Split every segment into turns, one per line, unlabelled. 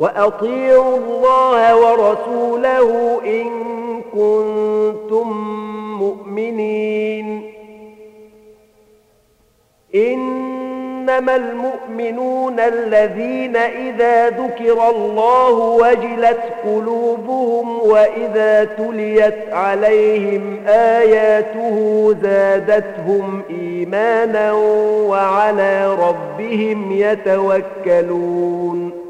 وأطيعوا الله ورسوله إن كنتم مؤمنين. إنما المؤمنون الذين إذا ذكر الله وجلت قلوبهم وإذا تليت عليهم آياته زادتهم إيمانا وعلى ربهم يتوكلون.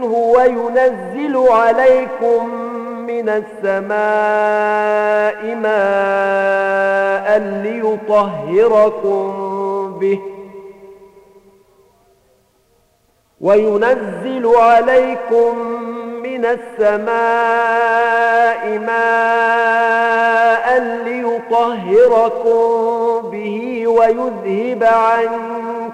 منه وينزل عليكم من السماء ماء ليطهركم به. وينزل عليكم من السماء ماء ليطهركم به ويذهب عنكم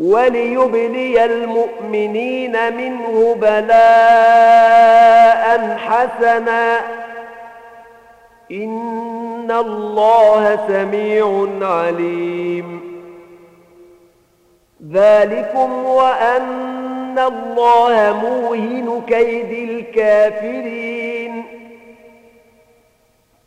وليبلي المؤمنين منه بلاء حسنا. إن الله سميع عليم. ذلكم وأن الله موهن كيد الكافرين.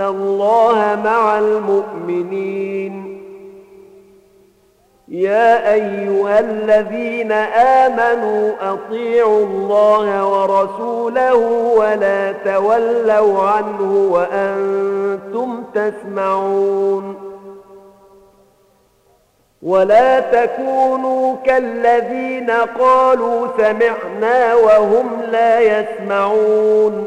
الله مع المؤمنين. يا أيها الذين آمنوا أطيعوا الله ورسوله ولا تولوا عنه وأنتم تسمعون. ولا تكونوا كالذين قالوا سمعنا وهم لا يسمعون.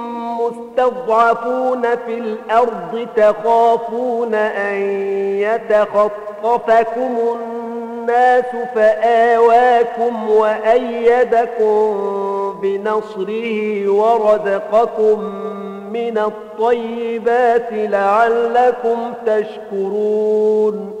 مستضعفون في الأرض تخافون أن يتخطفكم الناس فآواكم وأيدكم بنصره ورزقكم من الطيبات لعلكم تشكرون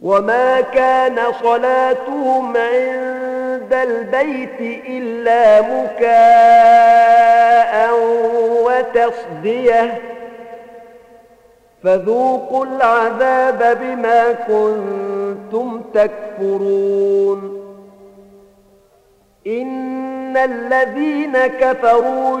وما كان صلاتهم عند البيت إلا مكاء وتصديه فذوقوا العذاب بما كنتم تكفرون إن الذين كفروا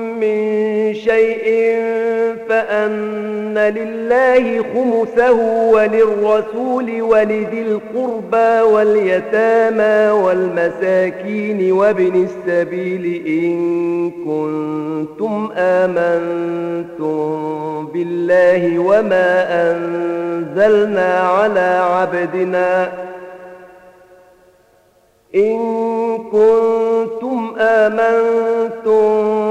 من شيء فأن لله خمسه وللرسول ولذي القربى واليتامى والمساكين وابن السبيل إن كنتم آمنتم بالله وما أنزلنا على عبدنا إن كنتم آمنتم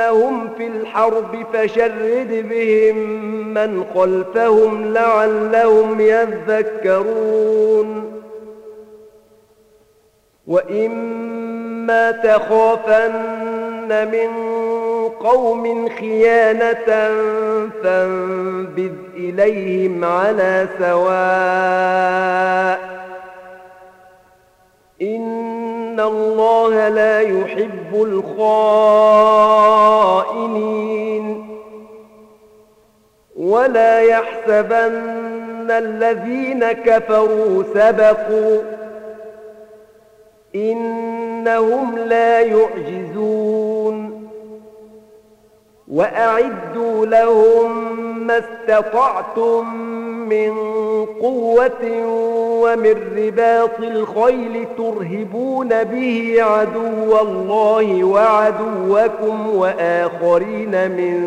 تثقفنهم في الحرب فشرد بهم من خلفهم لعلهم يذكرون. وإما تخافن من قوم خيانة فانبذ إليهم على سواء. إن الله لا يحب الخائنين ولا يحسبن الذين كفروا سبقوا إنهم لا يعجزون وأعدوا لهم ما استطعتم من قوة ومن رباط الخيل ترهبون به عدو الله وعدوكم وآخرين من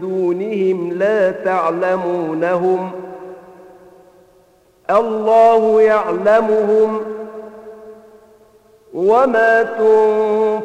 دونهم لا تعلمونهم الله يعلمهم وما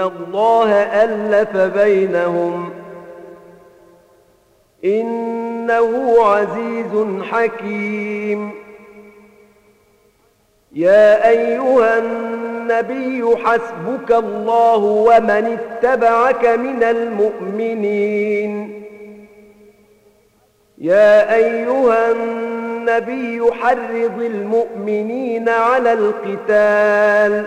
الله ألف بينهم. إنه عزيز حكيم. يا أيها النبي حسبك الله ومن اتبعك من المؤمنين. يا أيها النبي حرض المؤمنين على القتال.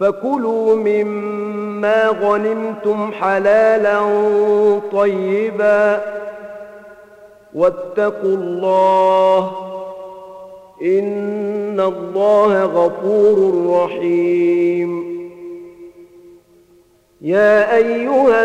فكلوا مما غنمتم حلالا طيبا واتقوا الله إن الله غفور رحيم. يا أيها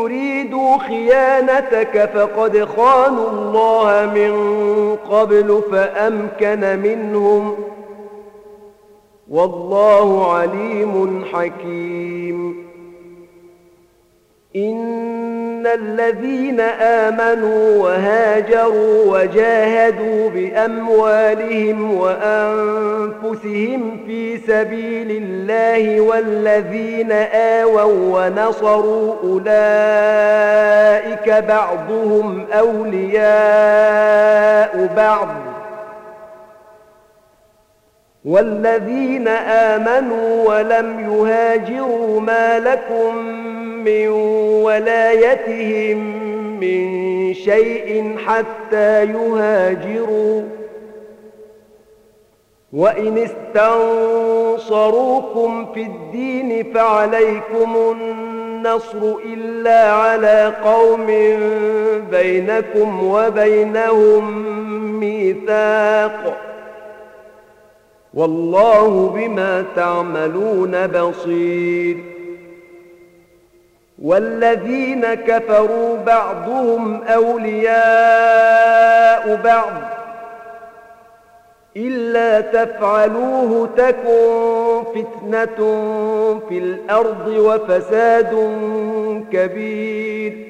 يريدوا خيانتك فقد خانوا الله من قبل فأمكن منهم والله عليم حكيم. الذين آمنوا وهاجروا وجاهدوا بأموالهم وأنفسهم في سبيل الله والذين آووا ونصروا أولئك بعضهم أولياء بعض والذين آمنوا ولم يهاجروا ما لكم من ولايتهم من شيء حتى يهاجروا. وإن استنصروكم في الدين فعليكم النصر إلا على قوم بينكم وبينهم ميثاق. والله بما تعملون بصير. والذين كفروا بعضهم أولياء بعض إلا تفعلوه تكن فتنة في الأرض وفساد كبير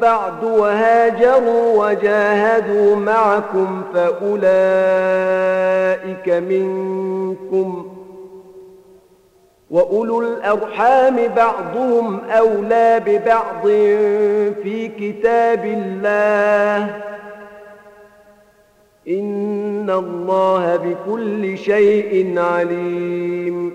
بعد وهاجروا وجاهدوا معكم فأولئك منكم وأولو الأرحام بعضهم أولى ببعض في كتاب الله. إن الله بكل شيء عليم.